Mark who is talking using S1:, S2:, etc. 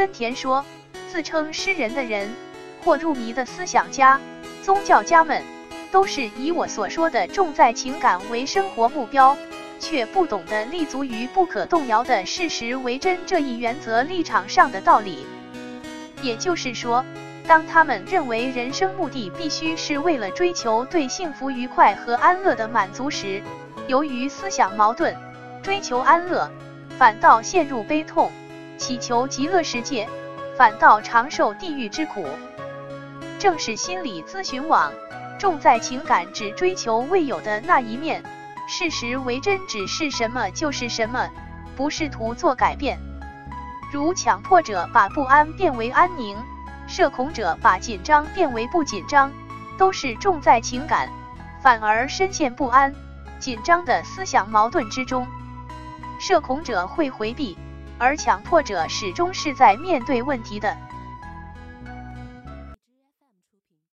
S1: 森田说，自称诗人的人或入迷的思想家、宗教家们，都是以我所说的重在情感为生活目标，却不懂得立足于不可动摇的事实为真这一原则立场上的道理。也就是说，当他们认为人生目的必须是为了追求对幸福、愉快和安乐的满足时，由于思想矛盾，追求安乐，反倒陷入悲痛；祈求极乐世界，反倒常受地狱之苦。正是心理咨询网重在情感，只追求未有的那一面，事实为真，只是什么就是什么，不试图做改变。如强迫者把不安变为安宁，社恐者把紧张变为不紧张，都是重在情感，反而深陷不安、紧张的思想矛盾之中。社恐者会回避，而强迫者始终是在面对问题的。